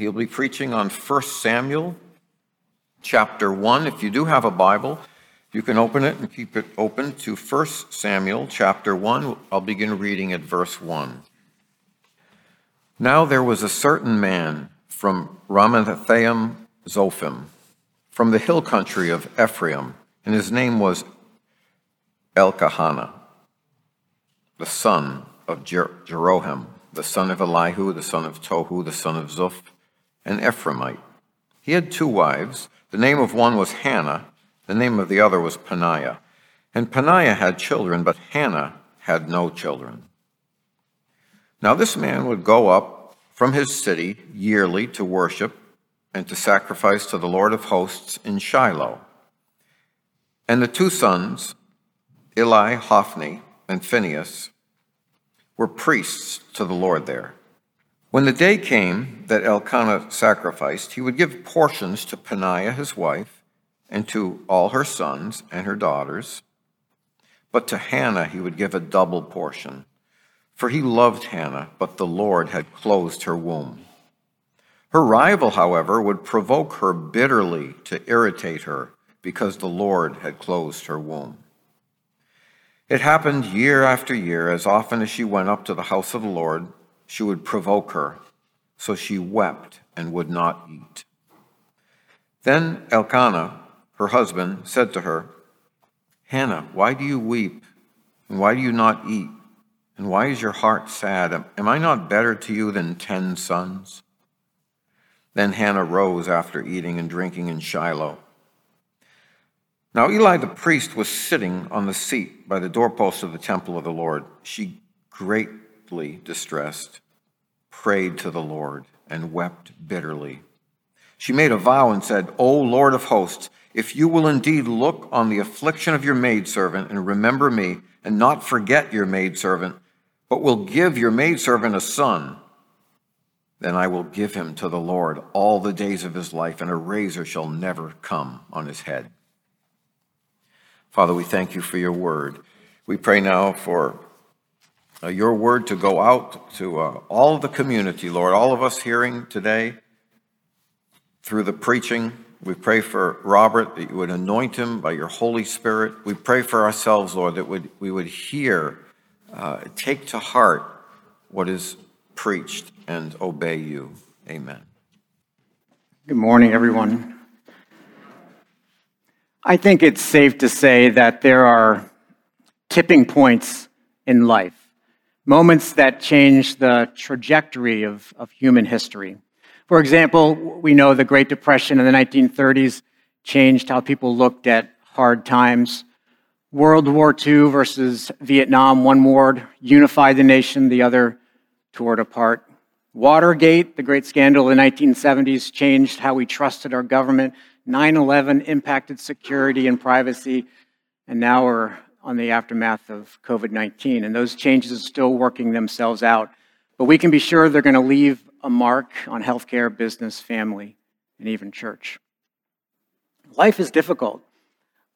He'll be preaching on 1 Samuel chapter 1. If you do have a Bible, you can open it and keep it open to 1 Samuel chapter 1. I'll begin reading at verse 1. Now there was a certain man from Ramathaim Zophim, from the hill country of Ephraim, and his name was Elkanah, the son of Jer- Jeroham, the son of Elihu, the son of Tohu, the son of Zuph, an Ephraimite. He had two wives. The name of one was Hannah, the name of the other was Peninnah. And Peninnah had children, but Hannah had no children. Now this man would go up from his city yearly to worship and to sacrifice to the Lord of hosts in Shiloh. And the two sons, Eli, Hophni, and Phinehas, were priests to the Lord there. When the day came that Elkanah sacrificed, he would give portions to Peninnah his wife, and to all her sons and her daughters. But to Hannah he would give a double portion, for he loved Hannah, but the Lord had closed her womb. Her rival, however, would provoke her bitterly to irritate her, because the Lord had closed her womb. It happened year after year, as often as she went up to the house of the Lord, she would provoke her. So she wept and would not eat. Then Elkanah, her husband, said to her, Hannah, why do you weep? And why do you not eat? And why is your heart sad? Am I not better to you than ten sons? Then Hannah rose after eating and drinking in Shiloh. Now Eli the priest was sitting on the seat by the doorpost of the temple of the Lord. She, greatly distressed, prayed to the Lord and wept bitterly. She made a vow and said, O Lord of hosts, if you will indeed look on the affliction of your maidservant and remember me, and not forget your maidservant, but will give your maidservant a son, then I will give him to the Lord all the days of his life, and a razor shall never come on his head. Father, we thank you for your word. We pray now for uh, your word to go out to uh, all of the community, Lord, all of us hearing today through the preaching. We pray for Robert that you would anoint him by your Holy Spirit. We pray for ourselves, Lord, that would, we would hear, uh, take to heart what is preached and obey you. Amen. Good morning, everyone. I think it's safe to say that there are tipping points in life, moments that change the trajectory of, of human history. For example, we know the Great Depression in the 1930s changed how people looked at hard times. World War II versus Vietnam, one war unified the nation, the other tore it apart. Watergate, the great scandal in the 1970s, changed how we trusted our government 9 11 impacted security and privacy, and now we're on the aftermath of COVID 19. And those changes are still working themselves out. But we can be sure they're going to leave a mark on healthcare, business, family, and even church. Life is difficult.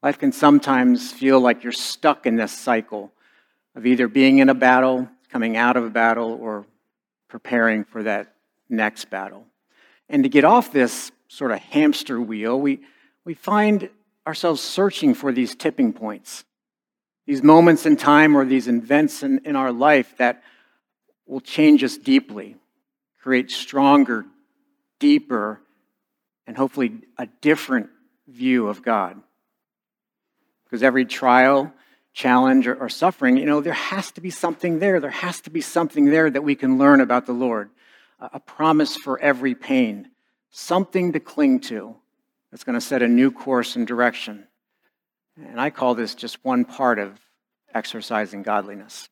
Life can sometimes feel like you're stuck in this cycle of either being in a battle, coming out of a battle, or preparing for that next battle. And to get off this sort of hamster wheel, we, we find ourselves searching for these tipping points, these moments in time or these events in, in our life that will change us deeply, create stronger, deeper, and hopefully a different view of God. Because every trial, challenge, or, or, suffering, you know, there has to be something there. There has to be something there that we can learn about the Lord. A, a promise for every pain, something to cling to that's going to set a new course and direction. And I call this just one part of exercising godliness.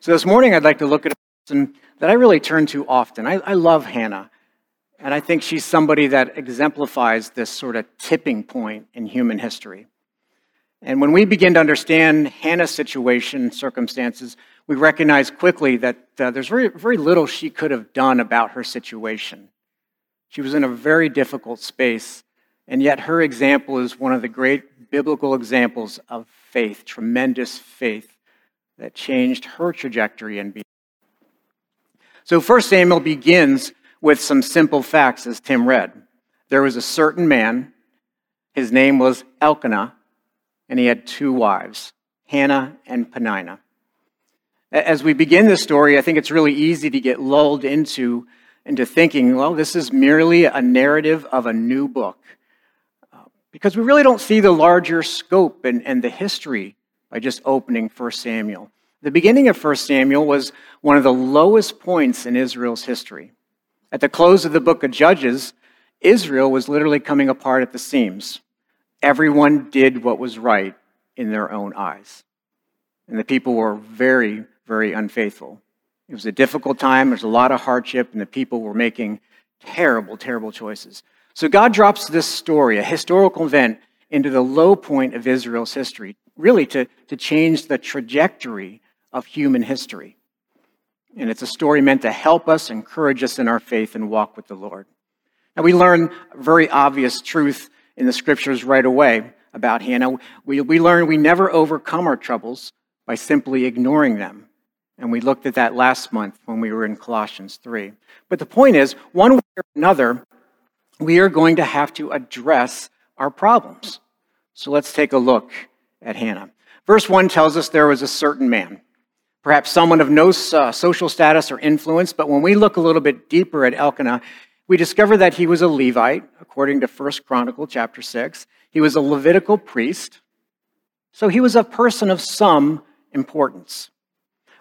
So this morning, I'd like to look at a person that I really turn to often. I, I love Hannah, and I think she's somebody that exemplifies this sort of tipping point in human history. And when we begin to understand Hannah's situation circumstances, we recognize quickly that uh, there's very, very little she could have done about her situation. She was in a very difficult space, and yet her example is one of the great biblical examples of faith, tremendous faith that changed her trajectory and beyond. So, First Samuel begins with some simple facts as Tim read. There was a certain man, his name was Elkanah, and he had two wives, Hannah and Peninnah. As we begin this story, I think it's really easy to get lulled into, into thinking, well, this is merely a narrative of a new book. Because we really don't see the larger scope and, and the history by just opening 1 Samuel. The beginning of 1 Samuel was one of the lowest points in Israel's history. At the close of the book of Judges, Israel was literally coming apart at the seams. Everyone did what was right in their own eyes. And the people were very, very unfaithful. It was a difficult time, there's a lot of hardship, and the people were making terrible, terrible choices. So God drops this story, a historical event, into the low point of Israel's history, really to, to change the trajectory of human history. And it's a story meant to help us, encourage us in our faith, and walk with the Lord. Now, we learn a very obvious truth in the scriptures right away about Hannah. We, we learn we never overcome our troubles by simply ignoring them. And we looked at that last month when we were in Colossians 3. But the point is, one way or another, we are going to have to address our problems. So let's take a look at Hannah. Verse 1 tells us there was a certain man perhaps someone of no uh, social status or influence, but when we look a little bit deeper at Elkanah, we discover that he was a Levite, according to 1 Chronicle chapter 6. He was a Levitical priest, so he was a person of some importance.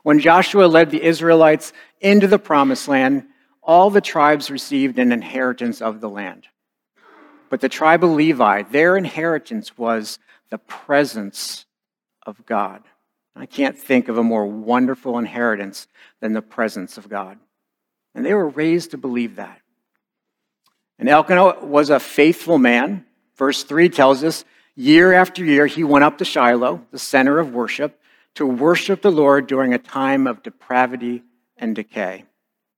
When Joshua led the Israelites into the promised land, all the tribes received an inheritance of the land. But the tribe of Levi, their inheritance was the presence of God. I can't think of a more wonderful inheritance than the presence of God. And they were raised to believe that. And Elkanah was a faithful man. Verse 3 tells us year after year he went up to Shiloh, the center of worship, to worship the Lord during a time of depravity and decay.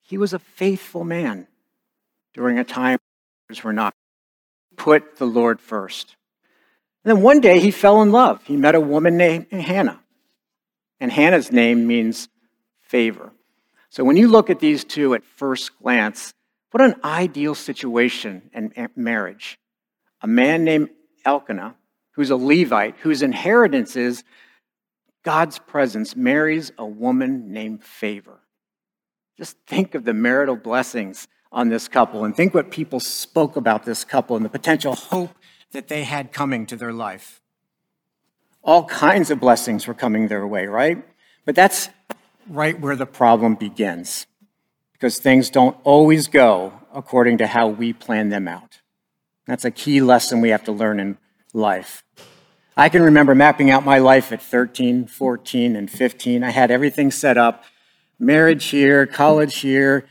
He was a faithful man during a time others were not. Put the Lord first. And then one day he fell in love. He met a woman named Hannah. And Hannah's name means favor. So when you look at these two at first glance, what an ideal situation and marriage. A man named Elkanah, who's a Levite, whose inheritance is God's presence, marries a woman named Favor. Just think of the marital blessings on this couple and think what people spoke about this couple and the potential hope that they had coming to their life all kinds of blessings were coming their way, right? But that's right where the problem begins because things don't always go according to how we plan them out. That's a key lesson we have to learn in life. I can remember mapping out my life at 13, 14, and 15. I had everything set up marriage here, college here,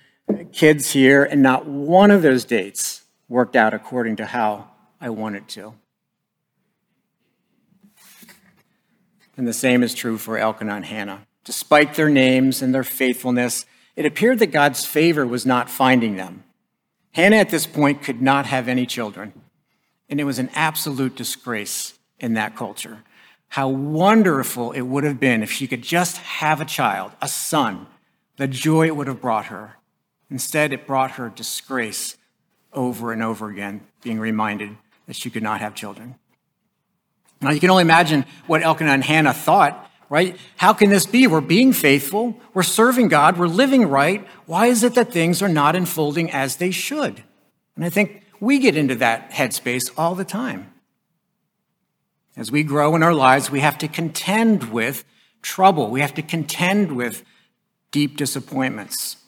kids here, and not one of those dates worked out according to how I wanted to. And the same is true for Elkanah and Hannah. Despite their names and their faithfulness, it appeared that God's favor was not finding them. Hannah at this point could not have any children, and it was an absolute disgrace in that culture. How wonderful it would have been if she could just have a child, a son, the joy it would have brought her. Instead, it brought her disgrace over and over again, being reminded that she could not have children. Now, you can only imagine what Elkanah and Hannah thought, right? How can this be? We're being faithful, we're serving God, we're living right. Why is it that things are not unfolding as they should? And I think we get into that headspace all the time. As we grow in our lives, we have to contend with trouble, we have to contend with deep disappointments.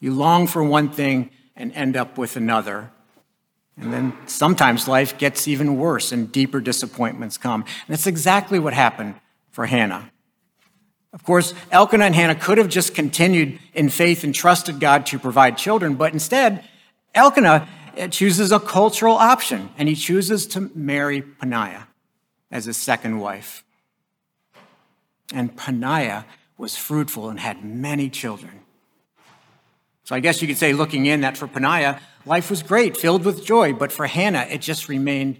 You long for one thing and end up with another. And then sometimes life gets even worse and deeper disappointments come. And that's exactly what happened for Hannah. Of course, Elkanah and Hannah could have just continued in faith and trusted God to provide children, but instead, Elkanah eh, chooses a cultural option and he chooses to marry Peninnah as his second wife. And Peninnah was fruitful and had many children. So I guess you could say, looking in, that for Peninnah, life was great, filled with joy, but for Hannah, it just remained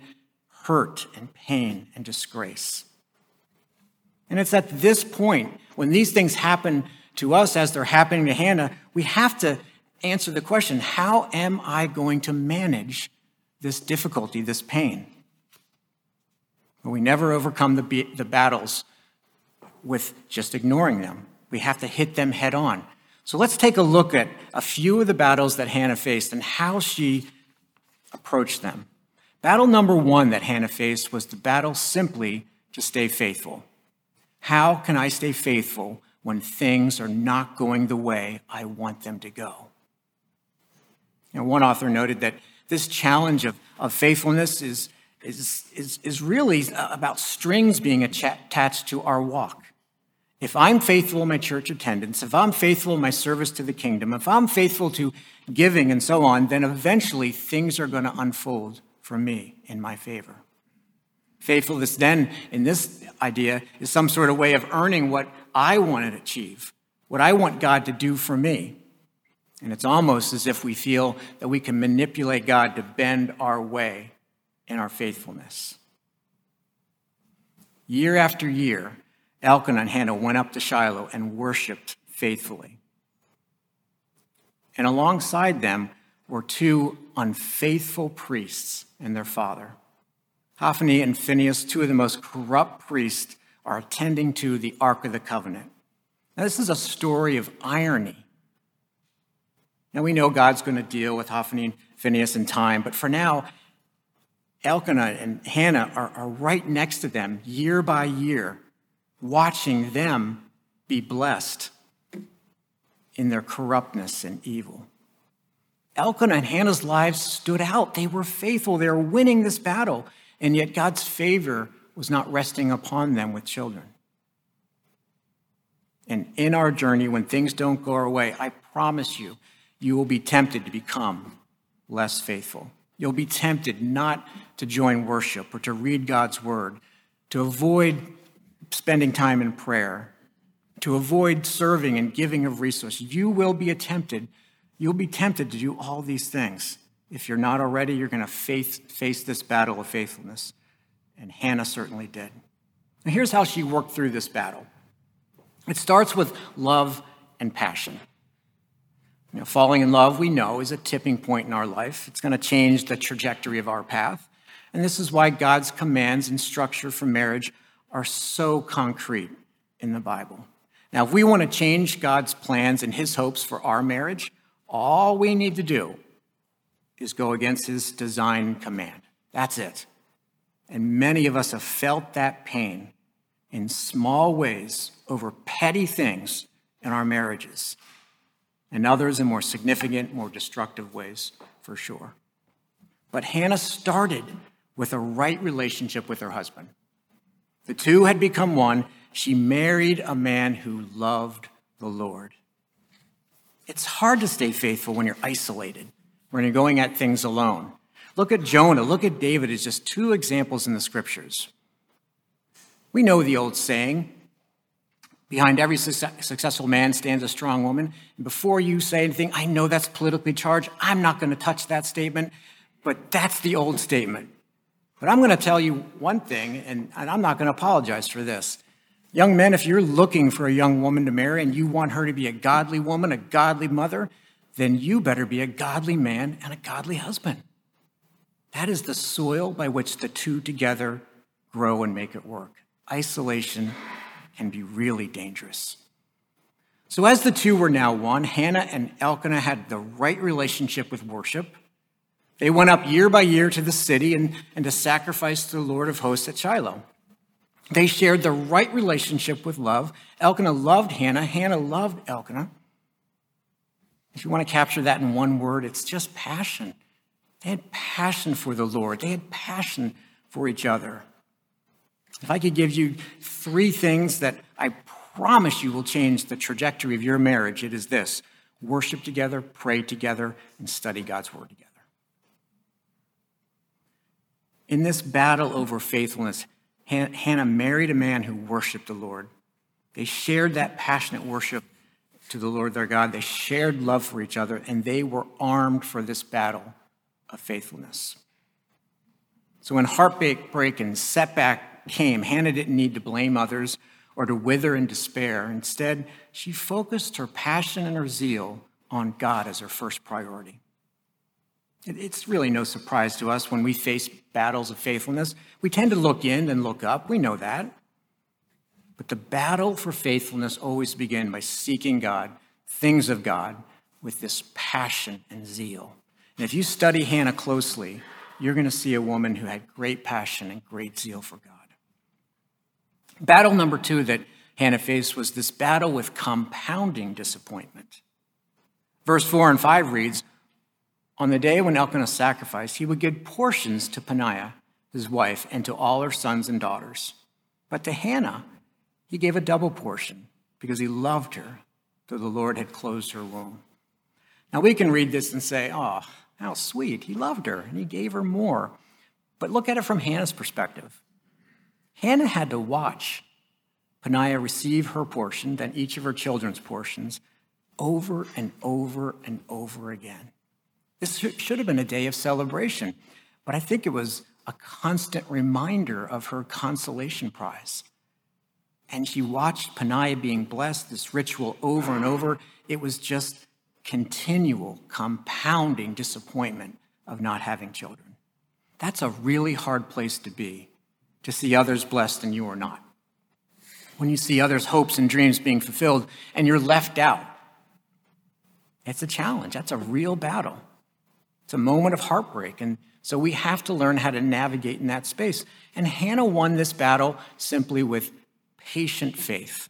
hurt and pain and disgrace. And it's at this point, when these things happen to us as they're happening to Hannah, we have to answer the question how am I going to manage this difficulty, this pain? But we never overcome the, the battles with just ignoring them. We have to hit them head on. So let's take a look at a few of the battles that Hannah faced and how she approached them. Battle number one that Hannah faced was the battle simply to stay faithful. How can I stay faithful when things are not going the way I want them to go? You know, one author noted that this challenge of, of faithfulness is, is, is, is really about strings being attached to our walk. If I'm faithful in my church attendance, if I'm faithful in my service to the kingdom, if I'm faithful to giving and so on, then eventually things are going to unfold for me in my favor. Faithfulness, then, in this idea, is some sort of way of earning what I want to achieve, what I want God to do for me. And it's almost as if we feel that we can manipulate God to bend our way in our faithfulness. Year after year, Elkanah and Hannah went up to Shiloh and worshiped faithfully. And alongside them were two unfaithful priests and their father. Hophni and Phinehas, two of the most corrupt priests, are attending to the Ark of the Covenant. Now, this is a story of irony. Now, we know God's going to deal with Hophni and Phinehas in time, but for now, Elkanah and Hannah are, are right next to them year by year, watching them be blessed in their corruptness and evil. Elkanah and Hannah's lives stood out. They were faithful. They were winning this battle. And yet God's favor was not resting upon them with children. And in our journey, when things don't go our way, I promise you, you will be tempted to become less faithful. You'll be tempted not to join worship or to read God's word, to avoid spending time in prayer, to avoid serving and giving of resources. You will be tempted. You'll be tempted to do all these things. If you're not already, you're going to face, face this battle of faithfulness. And Hannah certainly did. Now, here's how she worked through this battle it starts with love and passion. You know, falling in love, we know, is a tipping point in our life. It's going to change the trajectory of our path. And this is why God's commands and structure for marriage are so concrete in the Bible. Now, if we want to change God's plans and his hopes for our marriage, all we need to do is go against his design command. That's it. And many of us have felt that pain in small ways over petty things in our marriages and others in more significant, more destructive ways, for sure. But Hannah started with a right relationship with her husband. The two had become one. She married a man who loved the Lord. It's hard to stay faithful when you're isolated, when you're going at things alone. Look at Jonah, look at David as just two examples in the scriptures. We know the old saying Behind every successful man stands a strong woman. And before you say anything, I know that's politically charged. I'm not going to touch that statement, but that's the old statement. But I'm going to tell you one thing, and, I'm not going to apologize for this. Young men, if you're looking for a young woman to marry and you want her to be a godly woman, a godly mother, then you better be a godly man and a godly husband. That is the soil by which the two together grow and make it work. Isolation can be really dangerous. So, as the two were now one, Hannah and Elkanah had the right relationship with worship. They went up year by year to the city and, and to sacrifice to the Lord of hosts at Shiloh. They shared the right relationship with love. Elkanah loved Hannah, Hannah loved Elkanah. If you want to capture that in one word, it's just passion. They had passion for the Lord, they had passion for each other. If I could give you three things that I promise you will change the trajectory of your marriage, it is this worship together, pray together, and study God's word together. In this battle over faithfulness, Hannah married a man who worshiped the Lord. They shared that passionate worship to the Lord their God. They shared love for each other, and they were armed for this battle of faithfulness. So when heartbreak and setback came, Hannah didn't need to blame others or to wither in despair. Instead, she focused her passion and her zeal on God as her first priority. It's really no surprise to us when we face battles of faithfulness. We tend to look in and look up. We know that. But the battle for faithfulness always begins by seeking God, things of God, with this passion and zeal. And if you study Hannah closely, you're going to see a woman who had great passion and great zeal for God. Battle number two that Hannah faced was this battle with compounding disappointment. Verse 4 and 5 reads On the day when Elkanah sacrificed, he would give portions to Peninnah, his wife, and to all her sons and daughters. But to Hannah, he gave a double portion because he loved her, though the Lord had closed her womb. Now we can read this and say, oh, how sweet. He loved her and he gave her more. But look at it from Hannah's perspective. Hannah had to watch Peninnah receive her portion, then each of her children's portions, over and over and over again. This should have been a day of celebration, but I think it was a constant reminder of her consolation prize. And she watched Peninnah being blessed, this ritual over and over. It was just continual, compounding disappointment of not having children. That's a really hard place to be, to see others blessed and you are not. When you see others' hopes and dreams being fulfilled and you're left out, it's a challenge. That's a real battle. It's a moment of heartbreak. And so we have to learn how to navigate in that space. And Hannah won this battle simply with patient faith.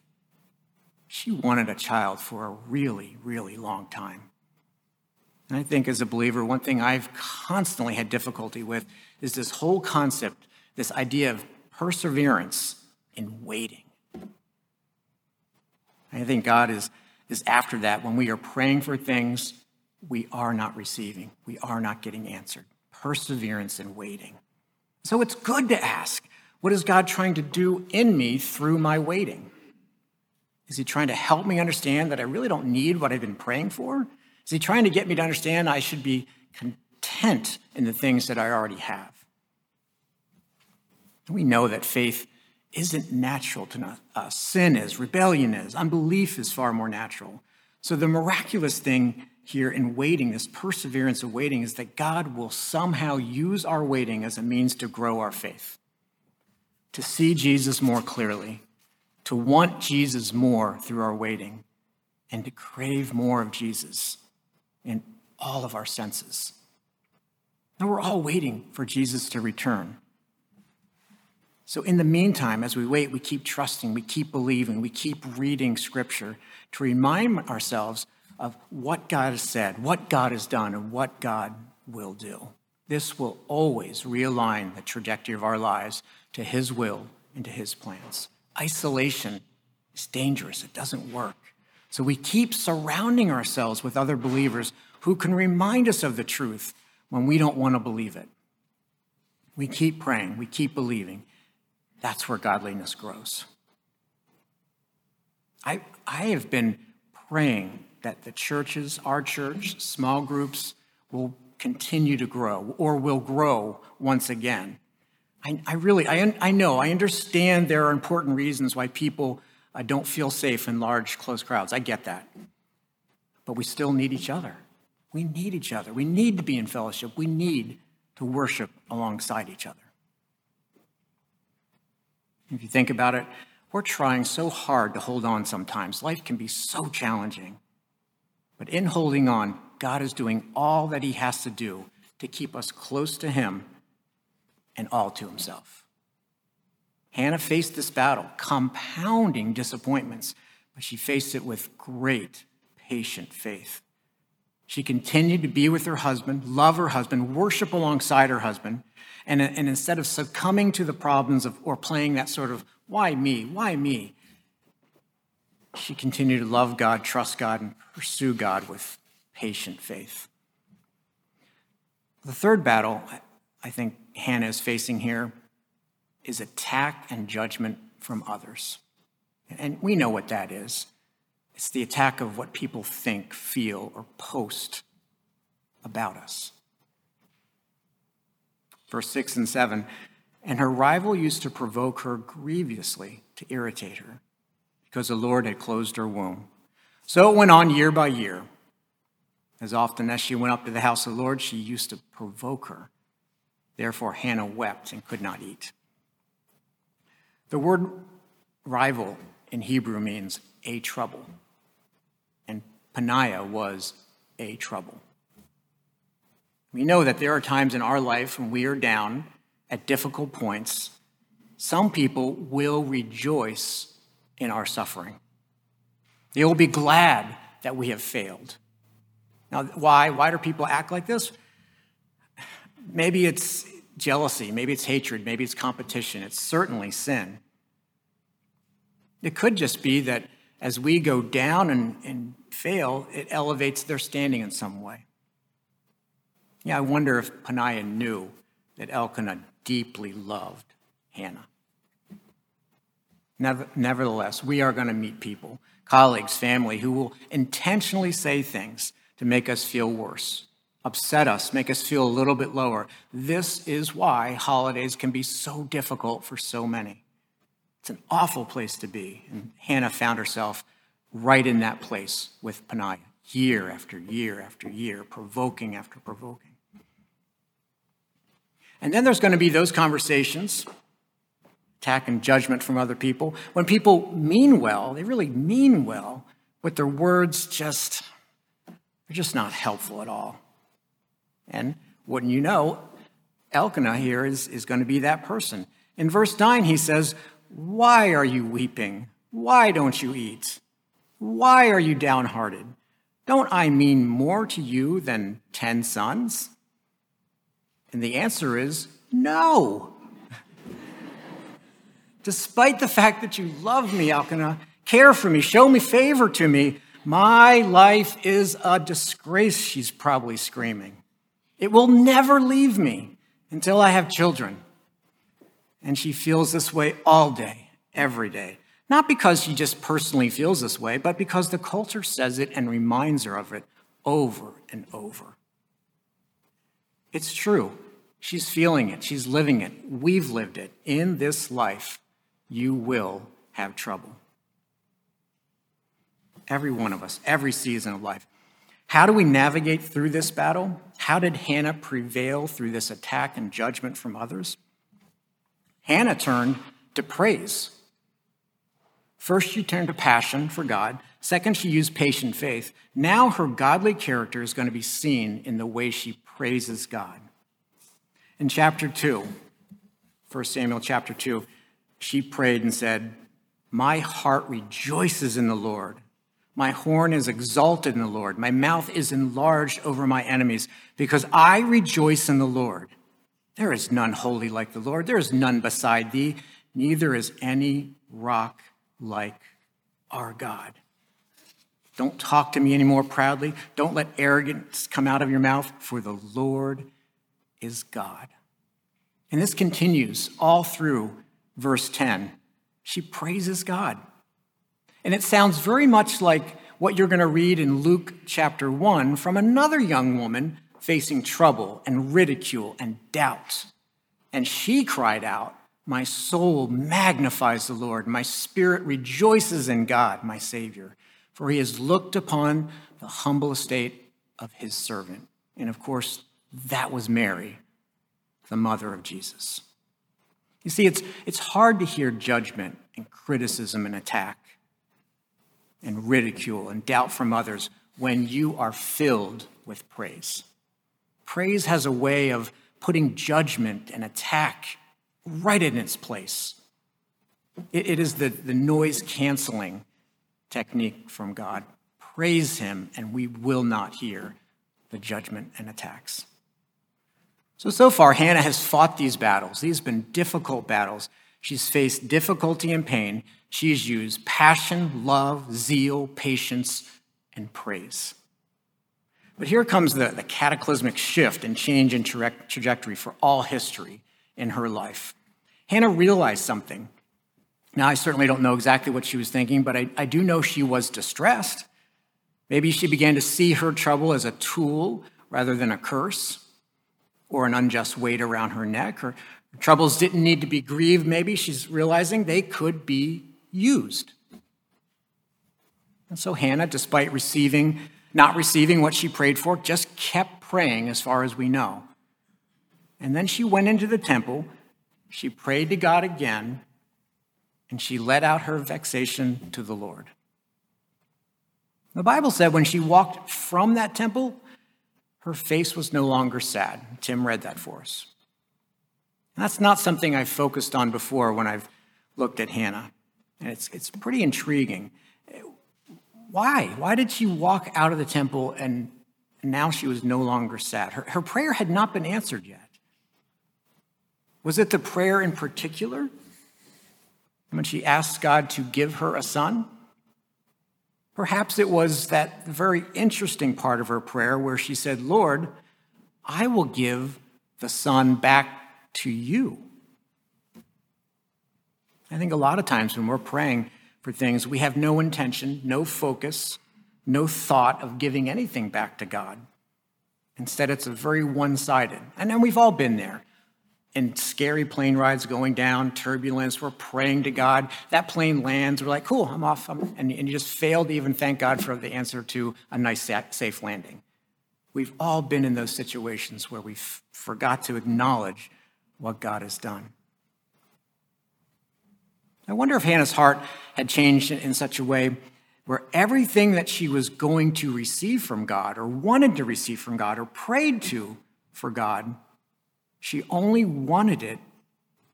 She wanted a child for a really, really long time. And I think as a believer, one thing I've constantly had difficulty with is this whole concept, this idea of perseverance in waiting. I think God is, is after that. When we are praying for things, we are not receiving, we are not getting answered. Perseverance in waiting. So it's good to ask what is God trying to do in me through my waiting? Is he trying to help me understand that I really don't need what I've been praying for? Is he trying to get me to understand I should be content in the things that I already have? We know that faith isn't natural to us. Uh, sin is, rebellion is, unbelief is far more natural. So the miraculous thing here in waiting, this perseverance of waiting, is that God will somehow use our waiting as a means to grow our faith, to see Jesus more clearly, to want Jesus more through our waiting, and to crave more of Jesus in all of our senses. Now, we're all waiting for Jesus to return. So, in the meantime, as we wait, we keep trusting, we keep believing, we keep reading scripture to remind ourselves of what God has said, what God has done, and what God will do. This will always realign the trajectory of our lives to His will and to His plans. Isolation is dangerous, it doesn't work. So we keep surrounding ourselves with other believers who can remind us of the truth when we don't want to believe it. We keep praying, we keep believing. That's where godliness grows. I, I have been praying that the churches, our church, small groups, will continue to grow or will grow once again. I, I really, I, I know, I understand there are important reasons why people uh, don't feel safe in large, close crowds. I get that. But we still need each other. We need each other. We need to be in fellowship. We need to worship alongside each other. If you think about it, we're trying so hard to hold on sometimes. Life can be so challenging. But in holding on, God is doing all that He has to do to keep us close to Him and all to himself. Hannah faced this battle, compounding disappointments, but she faced it with great, patient faith. She continued to be with her husband, love her husband, worship alongside her husband, and, and instead of succumbing to the problems of or playing that sort of why me, why me, she continued to love God, trust God, and pursue God with patient faith. The third battle I think Hannah is facing here is attack and judgment from others. And we know what that is it's the attack of what people think, feel, or post about us. Verse 6 and 7 And her rival used to provoke her grievously to irritate her because the Lord had closed her womb. So it went on year by year. As often as she went up to the house of the Lord, she used to provoke her. Therefore, Hannah wept and could not eat. The word rival in Hebrew means a trouble, and Peninnah was a trouble. We know that there are times in our life when we are down at difficult points. Some people will rejoice in our suffering. They will be glad that we have failed. Now, why? Why do people act like this? Maybe it's jealousy, maybe it's hatred, maybe it's competition. It's certainly sin. It could just be that as we go down and, and fail, it elevates their standing in some way. Yeah, I wonder if Peninnah knew that Elkanah deeply loved Hannah. Nevertheless, we are going to meet people, colleagues, family, who will intentionally say things to make us feel worse, upset us, make us feel a little bit lower. This is why holidays can be so difficult for so many. It's an awful place to be. And Hannah found herself right in that place with Peninnah, year after year after year, provoking after provoking. And then there's going to be those conversations, attack and judgment from other people. When people mean well, they really mean well, but their words just, they're just not helpful at all. And wouldn't you know, Elkanah here is, is going to be that person. In verse 9, he says, Why are you weeping? Why don't you eat? Why are you downhearted? Don't I mean more to you than ten sons? And the answer is no. Despite the fact that you love me, Elkanah, care for me, show me favor to me, my life is a disgrace, she's probably screaming. It will never leave me until I have children. And she feels this way all day, every day. Not because she just personally feels this way, but because the culture says it and reminds her of it over and over. It's true. She's feeling it. She's living it. We've lived it. In this life, you will have trouble. Every one of us, every season of life. How do we navigate through this battle? How did Hannah prevail through this attack and judgment from others? Hannah turned to praise. First, she turned to passion for God. Second, she used patient faith. Now, her godly character is going to be seen in the way she praises God. In chapter 2, 1 Samuel chapter 2, she prayed and said, My heart rejoices in the Lord. My horn is exalted in the Lord. My mouth is enlarged over my enemies because I rejoice in the Lord. There is none holy like the Lord. There is none beside thee. Neither is any rock like our God. Don't talk to me anymore proudly. Don't let arrogance come out of your mouth, for the Lord is God. And this continues all through verse 10. She praises God. And it sounds very much like what you're going to read in Luke chapter 1 from another young woman facing trouble and ridicule and doubt. And she cried out, My soul magnifies the Lord, my spirit rejoices in God, my Savior, for he has looked upon the humble estate of his servant. And of course, that was Mary, the mother of Jesus. You see, it's, it's hard to hear judgment and criticism and attack and ridicule and doubt from others when you are filled with praise. Praise has a way of putting judgment and attack right in its place. it, it is the, the noise canceling technique from God. Praise Him, and we will not hear the judgment and attacks. So, so far, Hannah has fought these battles. These have been difficult battles. She's faced difficulty and pain. She's used passion, love, zeal, patience, and praise. But here comes the, the cataclysmic shift and change in tra- trajectory for all history in her life. Hannah realized something. Now, I certainly don't know exactly what she was thinking, but I, I do know she was distressed. Maybe she began to see her trouble as a tool rather than a curse or an unjust weight around her neck. Her troubles didn't need to be grieved, maybe. She's realizing they could be used. And so Hannah, despite receiving not receiving what she prayed for, just kept praying as far as we know. And then she went into the temple, she prayed to God again, and she let out her vexation to the Lord. The Bible said when she walked from that temple, her face was no longer sad. Tim read that for us. And that's not something I've focused on before when I've looked at Hannah. And it's, it's pretty intriguing. Why? Why did she walk out of the temple and now she was no longer sad? Her, her prayer had not been answered yet. Was it the prayer in particular? When she asked God to give her a son? Perhaps it was that very interesting part of her prayer where she said, Lord, I will give the son back to you. I think a lot of times when we're praying for things, we have no intention, no focus, no thought of giving anything back to God. Instead, it's a very one sided. And then we've all been there. In scary plane rides going down, turbulence, we're praying to God. That plane lands, we're like, cool, I'm off. I'm, and, and you just fail to even thank God for the answer to a nice, safe landing. We've all been in those situations where we forgot to acknowledge what God has done. I wonder if Hannah's heart had changed in such a way where everything that she was going to receive from God, or wanted to receive from God, or prayed to for God, she only wanted it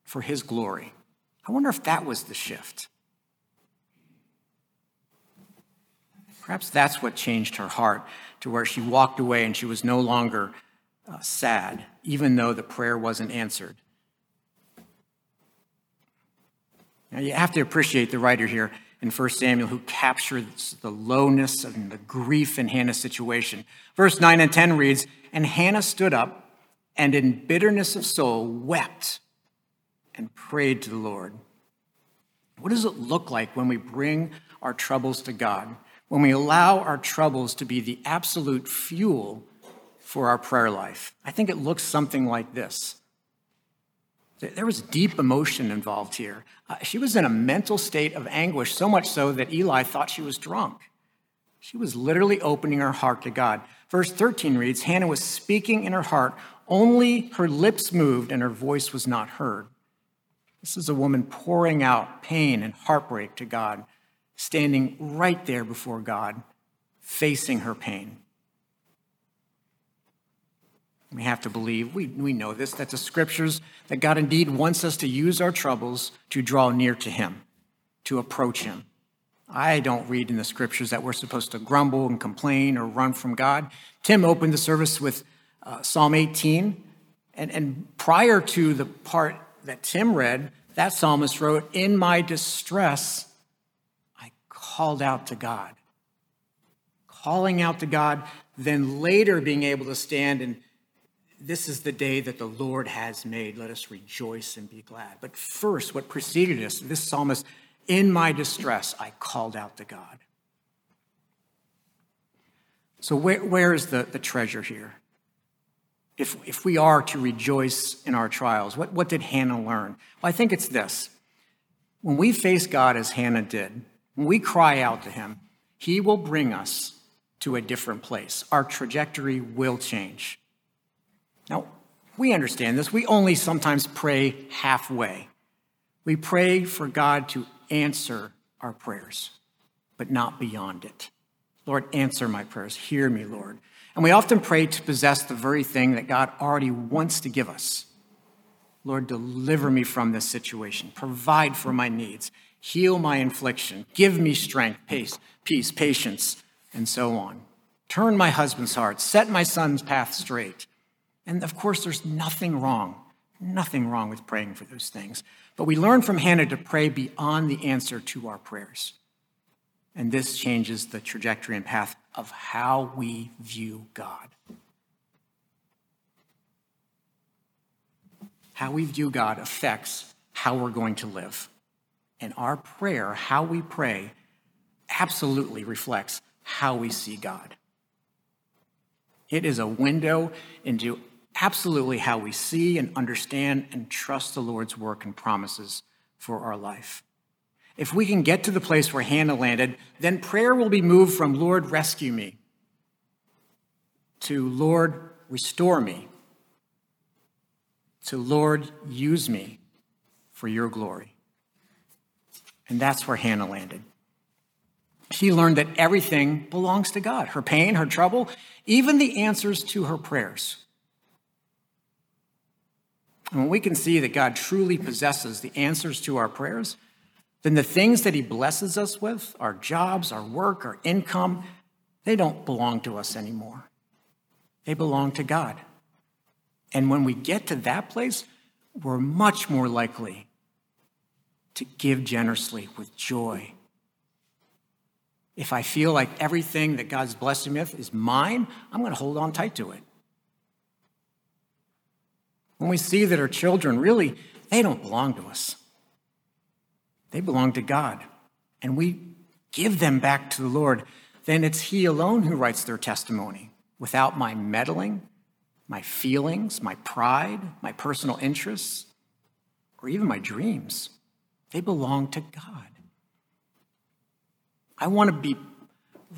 for His glory. I wonder if that was the shift. Perhaps that's what changed her heart to where she walked away and she was no longer uh, sad, even though the prayer wasn't answered. Now, you have to appreciate the writer here in 1 Samuel who captures the lowness and the grief in Hannah's situation. Verse 9 and 10 reads And Hannah stood up and in bitterness of soul wept and prayed to the Lord. What does it look like when we bring our troubles to God? When we allow our troubles to be the absolute fuel for our prayer life? I think it looks something like this there was deep emotion involved here. Uh, she was in a mental state of anguish, so much so that Eli thought she was drunk. She was literally opening her heart to God. Verse 13 reads Hannah was speaking in her heart, only her lips moved and her voice was not heard. This is a woman pouring out pain and heartbreak to God, standing right there before God, facing her pain. We have to believe, we, we know this, that the scriptures, that God indeed wants us to use our troubles to draw near to Him, to approach Him. I don't read in the scriptures that we're supposed to grumble and complain or run from God. Tim opened the service with uh, Psalm 18. And, and prior to the part that Tim read, that psalmist wrote, In my distress, I called out to God. Calling out to God, then later being able to stand and this is the day that the Lord has made. Let us rejoice and be glad. But first, what preceded us, this psalmist, in my distress, I called out to God. So, where, where is the, the treasure here? If, if we are to rejoice in our trials, what, what did Hannah learn? Well, I think it's this. When we face God as Hannah did, when we cry out to Him, He will bring us to a different place. Our trajectory will change. Now, we understand this. We only sometimes pray halfway. We pray for God to answer our prayers, but not beyond it. Lord, answer my prayers. Hear me, Lord. And we often pray to possess the very thing that God already wants to give us. Lord, deliver me from this situation. Provide for my needs. Heal my infliction. Give me strength, peace, peace, patience, and so on. Turn my husband's heart. Set my son's path straight. And of course, there's nothing wrong, nothing wrong with praying for those things. But we learn from Hannah to pray beyond the answer to our prayers. And this changes the trajectory and path of how we view God. How we view God affects how we're going to live. And our prayer, how we pray, absolutely reflects how we see God. It is a window into absolutely how we see and understand and trust the Lord's work and promises for our life. If we can get to the place where Hannah landed, then prayer will be moved from, Lord, rescue me, to Lord, restore me, to Lord, use me for your glory. And that's where Hannah landed. She learned that everything belongs to God her pain, her trouble, even the answers to her prayers. And when we can see that God truly possesses the answers to our prayers, then the things that He blesses us with, our jobs, our work, our income, they don't belong to us anymore. They belong to God. And when we get to that place, we're much more likely to give generously with joy. If I feel like everything that God's blessed me with is mine, I'm going to hold on tight to it. When we see that our children really, they don't belong to us, they belong to God, and we give them back to the Lord, then it's He alone who writes their testimony without my meddling, my feelings, my pride, my personal interests, or even my dreams. They belong to God. I want to be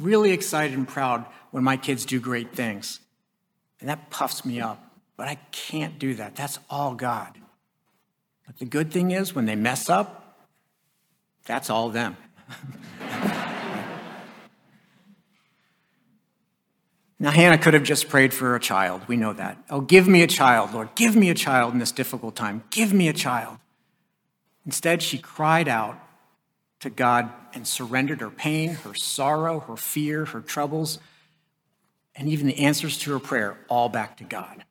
really excited and proud when my kids do great things. And that puffs me up. But I can't do that. That's all God. But the good thing is, when they mess up, that's all them. now, Hannah could have just prayed for a child. We know that. Oh, give me a child, Lord. Give me a child in this difficult time. Give me a child. Instead, she cried out to God and surrendered her pain, her sorrow, her fear, her troubles, and even the answers to her prayer all back to God.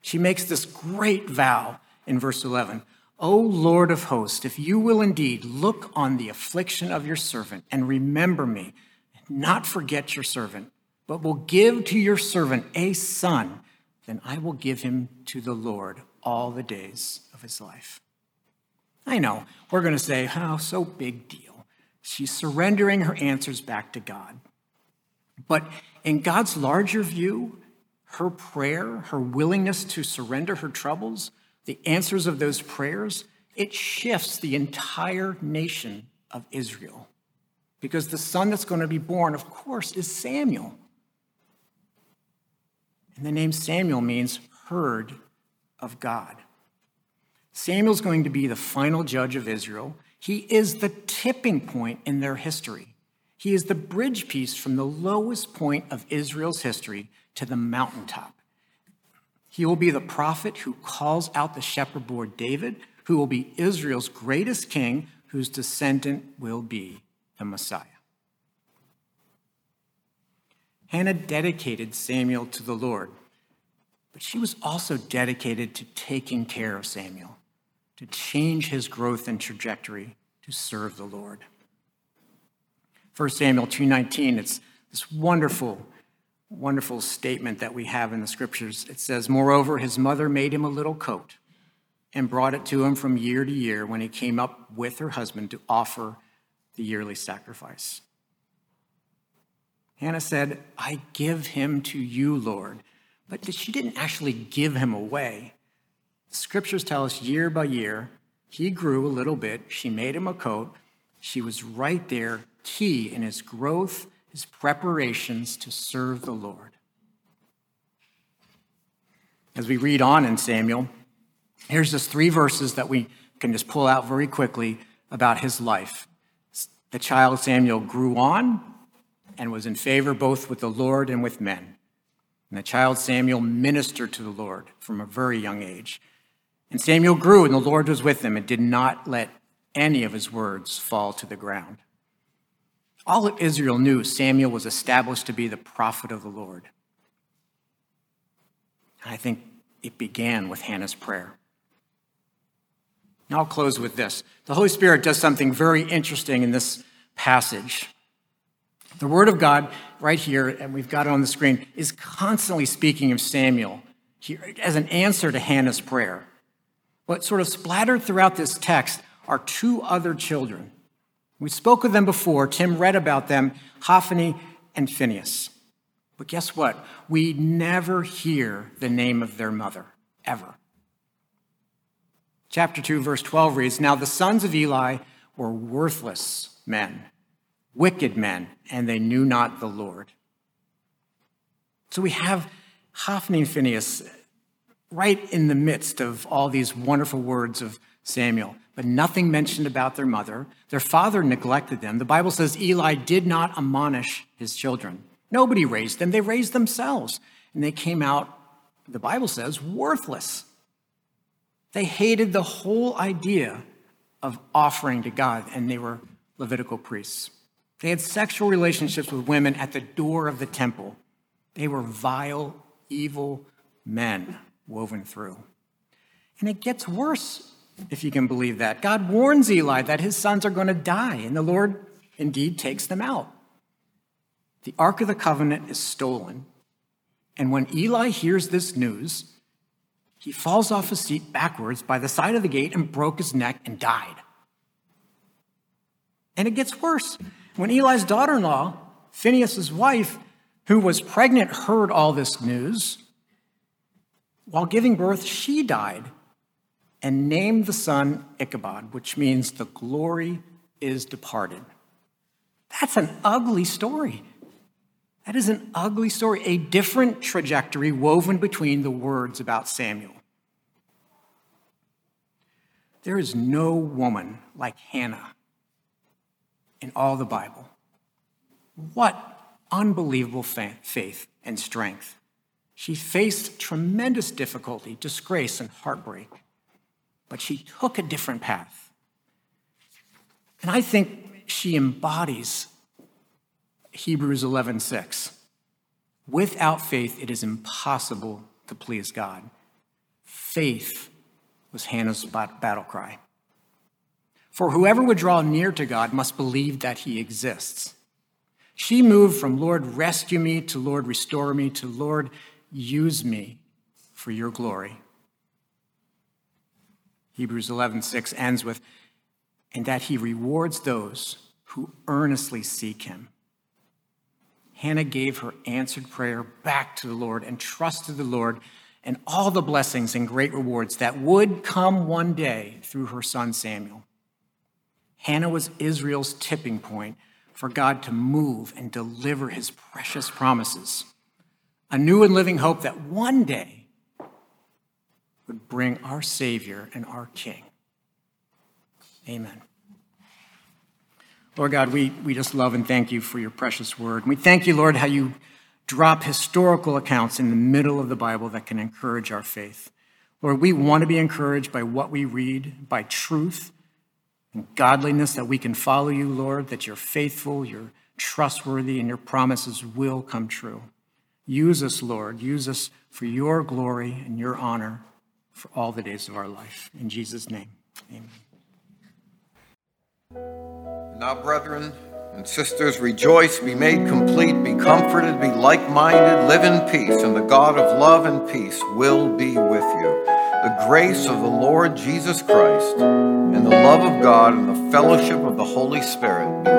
She makes this great vow in verse 11 O Lord of hosts, if you will indeed look on the affliction of your servant and remember me, and not forget your servant, but will give to your servant a son, then I will give him to the Lord all the days of his life. I know, we're going to say, oh, so big deal. She's surrendering her answers back to God. But in God's larger view, her prayer, her willingness to surrender her troubles, the answers of those prayers, it shifts the entire nation of Israel. Because the son that's going to be born, of course, is Samuel. And the name Samuel means heard of God. Samuel's going to be the final judge of Israel. He is the tipping point in their history. He is the bridge piece from the lowest point of Israel's history to the mountaintop. He will be the prophet who calls out the shepherd boy David, who will be Israel's greatest king, whose descendant will be the Messiah. Hannah dedicated Samuel to the Lord, but she was also dedicated to taking care of Samuel, to change his growth and trajectory to serve the Lord. 1 Samuel 2:19 it's this wonderful wonderful statement that we have in the scriptures. It says, Moreover, his mother made him a little coat and brought it to him from year to year when he came up with her husband to offer the yearly sacrifice. Hannah said, I give him to you, Lord. But she didn't actually give him away. The scriptures tell us year by year, he grew a little bit. She made him a coat. She was right there, key in his growth his preparations to serve the Lord. As we read on in Samuel, here's just three verses that we can just pull out very quickly about his life. The child Samuel grew on and was in favor both with the Lord and with men. And the child Samuel ministered to the Lord from a very young age. And Samuel grew, and the Lord was with him and did not let any of his words fall to the ground. All of Israel knew Samuel was established to be the prophet of the Lord. And I think it began with Hannah's prayer. Now I'll close with this. The Holy Spirit does something very interesting in this passage. The Word of God, right here, and we've got it on the screen, is constantly speaking of Samuel here as an answer to Hannah's prayer. What sort of splattered throughout this text are two other children we spoke of them before. Tim read about them, Hophni and Phinehas. But guess what? We never hear the name of their mother, ever. Chapter 2, verse 12 reads Now the sons of Eli were worthless men, wicked men, and they knew not the Lord. So we have Hophni and Phinehas right in the midst of all these wonderful words of Samuel, but nothing mentioned about their mother. Their father neglected them. The Bible says Eli did not admonish his children. Nobody raised them, they raised themselves. And they came out, the Bible says, worthless. They hated the whole idea of offering to God, and they were Levitical priests. They had sexual relationships with women at the door of the temple. They were vile, evil men woven through. And it gets worse, if you can believe that. God warns Eli that his sons are going to die, and the Lord indeed takes them out. The Ark of the Covenant is stolen. And when Eli hears this news, he falls off his seat backwards by the side of the gate and broke his neck and died. And it gets worse. When Eli's daughter in law, Phinehas' wife, who was pregnant, heard all this news, while giving birth, she died and named the son Ichabod, which means the glory is departed. That's an ugly story. That is an ugly story, a different trajectory woven between the words about Samuel. There is no woman like Hannah in all the Bible. What unbelievable faith and strength. She faced tremendous difficulty, disgrace, and heartbreak, but she took a different path. And I think she embodies Hebrews 11:6. Without faith it is impossible to please God. Faith was Hannah's battle cry. For whoever would draw near to God must believe that he exists. She moved from Lord, rescue me to Lord, restore me to Lord, use me for your glory. Hebrews 11:6 ends with and that he rewards those who earnestly seek him. Hannah gave her answered prayer back to the Lord and trusted the Lord and all the blessings and great rewards that would come one day through her son Samuel. Hannah was Israel's tipping point for God to move and deliver his precious promises. A new and living hope that one day would bring our Savior and our King. Amen. Lord God, we, we just love and thank you for your precious word. we thank you, Lord, how you drop historical accounts in the middle of the Bible that can encourage our faith. Lord, we want to be encouraged by what we read, by truth and godliness, that we can follow you, Lord, that you're faithful, you're trustworthy, and your promises will come true. Use us, Lord. Use us for your glory and your honor for all the days of our life. In Jesus' name, amen. Now, brethren and sisters, rejoice, be made complete, be comforted, be like minded, live in peace, and the God of love and peace will be with you. The grace of the Lord Jesus Christ, and the love of God, and the fellowship of the Holy Spirit be